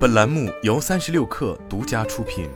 本栏目由三十六氪独家出品。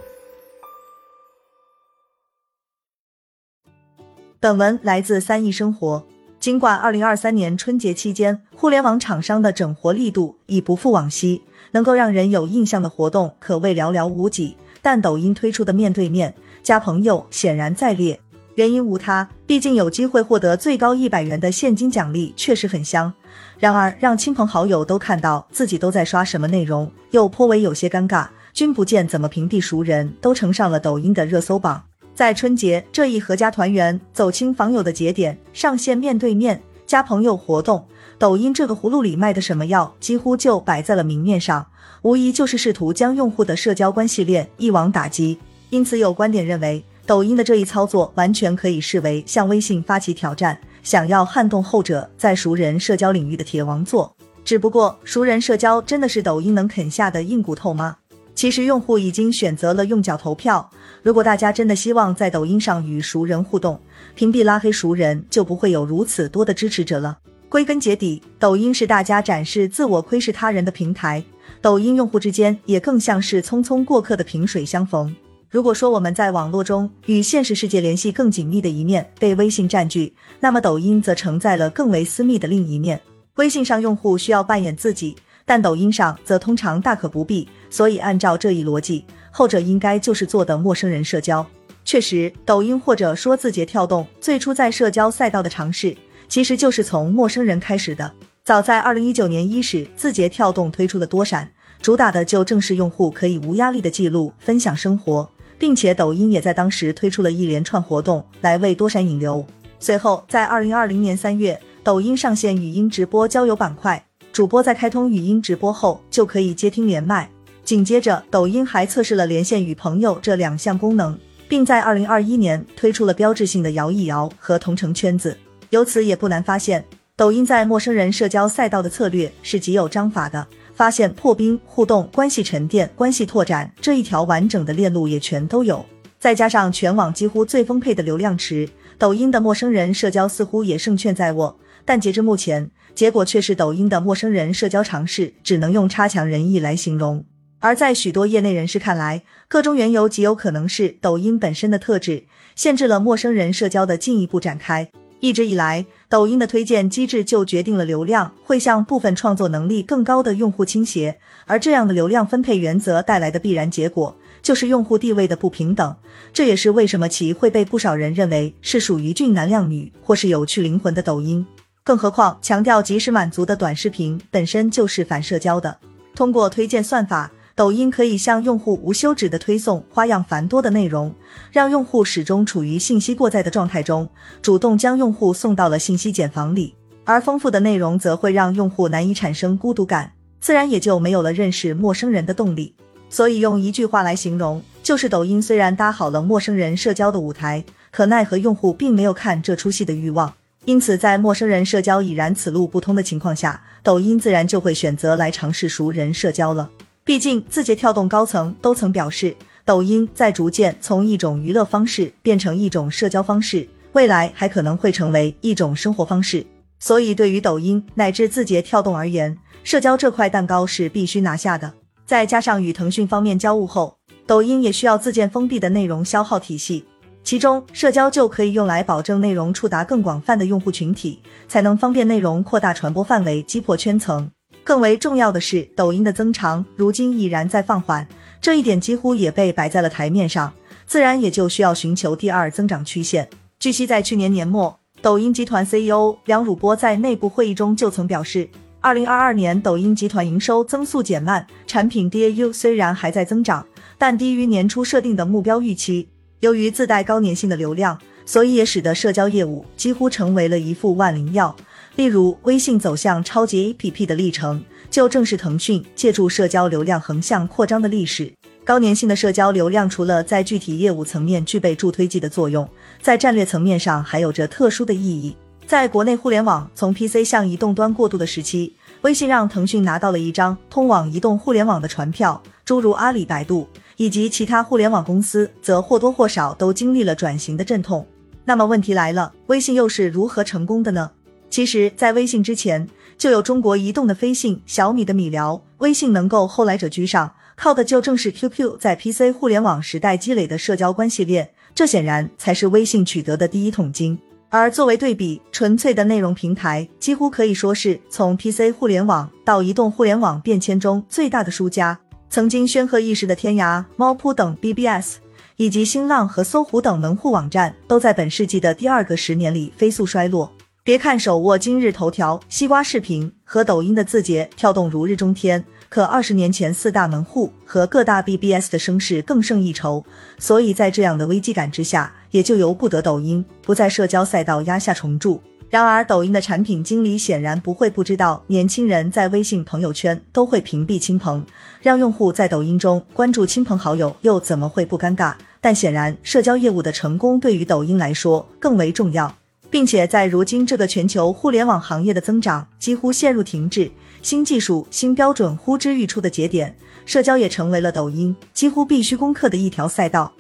本文来自三亿生活。尽管二零二三年春节期间，互联网厂商的整活力度已不复往昔，能够让人有印象的活动可谓寥寥无几，但抖音推出的面对面加朋友显然在列。原因无他，毕竟有机会获得最高一百元的现金奖励，确实很香。然而，让亲朋好友都看到自己都在刷什么内容，又颇为有些尴尬。君不见怎么平地熟人，都呈上了抖音的热搜榜。在春节这一合家团圆、走亲访友的节点，上线面对面加朋友活动，抖音这个葫芦里卖的什么药，几乎就摆在了明面上，无疑就是试图将用户的社交关系链一网打尽。因此，有观点认为。抖音的这一操作完全可以视为向微信发起挑战，想要撼动后者在熟人社交领域的铁王座。只不过，熟人社交真的是抖音能啃下的硬骨头吗？其实，用户已经选择了用脚投票。如果大家真的希望在抖音上与熟人互动，屏蔽拉黑熟人就不会有如此多的支持者了。归根结底，抖音是大家展示自我、窥视他人的平台，抖音用户之间也更像是匆匆过客的萍水相逢。如果说我们在网络中与现实世界联系更紧密的一面被微信占据，那么抖音则承载了更为私密的另一面。微信上用户需要扮演自己，但抖音上则通常大可不必。所以按照这一逻辑，后者应该就是做的陌生人社交。确实，抖音或者说字节跳动最初在社交赛道的尝试，其实就是从陌生人开始的。早在二零一九年伊始，字节跳动推出的多闪，主打的就正是用户可以无压力的记录分享生活。并且抖音也在当时推出了一连串活动来为多闪引流。随后，在二零二零年三月，抖音上线语音直播交友板块，主播在开通语音直播后就可以接听连麦。紧接着，抖音还测试了连线与朋友这两项功能，并在二零二一年推出了标志性的摇一摇和同城圈子。由此也不难发现，抖音在陌生人社交赛道的策略是极有章法的。发现破冰、互动、关系沉淀、关系拓展这一条完整的链路也全都有，再加上全网几乎最丰沛的流量池，抖音的陌生人社交似乎也胜券在握。但截至目前，结果却是抖音的陌生人社交尝试只能用差强人意来形容。而在许多业内人士看来，个中缘由极有可能是抖音本身的特质限制了陌生人社交的进一步展开。一直以来，抖音的推荐机制就决定了流量会向部分创作能力更高的用户倾斜，而这样的流量分配原则带来的必然结果就是用户地位的不平等。这也是为什么其会被不少人认为是属于俊男靓女或是有趣灵魂的抖音。更何况，强调及时满足的短视频本身就是反社交的，通过推荐算法。抖音可以向用户无休止的推送花样繁多的内容，让用户始终处于信息过载的状态中，主动将用户送到了信息茧房里。而丰富的内容则会让用户难以产生孤独感，自然也就没有了认识陌生人的动力。所以用一句话来形容，就是抖音虽然搭好了陌生人社交的舞台，可奈何用户并没有看这出戏的欲望。因此，在陌生人社交已然此路不通的情况下，抖音自然就会选择来尝试熟人社交了。毕竟，字节跳动高层都曾表示，抖音在逐渐从一种娱乐方式变成一种社交方式，未来还可能会成为一种生活方式。所以，对于抖音乃至字节跳动而言，社交这块蛋糕是必须拿下的。再加上与腾讯方面交恶后，抖音也需要自建封闭的内容消耗体系，其中社交就可以用来保证内容触达更广泛的用户群体，才能方便内容扩大传播范围，击破圈层。更为重要的是，抖音的增长如今已然在放缓，这一点几乎也被摆在了台面上，自然也就需要寻求第二增长曲线。据悉，在去年年末，抖音集团 CEO 梁汝波在内部会议中就曾表示，二零二二年抖音集团营收增速减慢，产品 DAU 虽然还在增长，但低于年初设定的目标预期。由于自带高粘性的流量，所以也使得社交业务几乎成为了一副万灵药。例如，微信走向超级 APP 的历程，就正是腾讯借助社交流量横向扩张的历史。高粘性的社交流量，除了在具体业务层面具备助推剂的作用，在战略层面上还有着特殊的意义。在国内互联网从 PC 向移动端过渡的时期，微信让腾讯拿到了一张通往移动互联网的船票，诸如阿里、百度以及其他互联网公司，则或多或少都经历了转型的阵痛。那么问题来了，微信又是如何成功的呢？其实，在微信之前，就有中国移动的飞信、小米的米聊，微信能够后来者居上，靠的就正是 QQ 在 PC 互联网时代积累的社交关系链，这显然才是微信取得的第一桶金。而作为对比，纯粹的内容平台几乎可以说是从 PC 互联网到移动互联网变迁中最大的输家。曾经煊赫一时的天涯、猫扑等 BBS。以及新浪和搜狐等门户网站都在本世纪的第二个十年里飞速衰落。别看手握今日头条、西瓜视频和抖音的字节跳动如日中天，可二十年前四大门户和各大 BBS 的声势更胜一筹。所以在这样的危机感之下，也就由不得抖音不在社交赛道压下重注。然而，抖音的产品经理显然不会不知道，年轻人在微信朋友圈都会屏蔽亲朋，让用户在抖音中关注亲朋好友，又怎么会不尴尬？但显然，社交业务的成功对于抖音来说更为重要，并且在如今这个全球互联网行业的增长几乎陷入停滞、新技术、新标准呼之欲出的节点，社交也成为了抖音几乎必须攻克的一条赛道。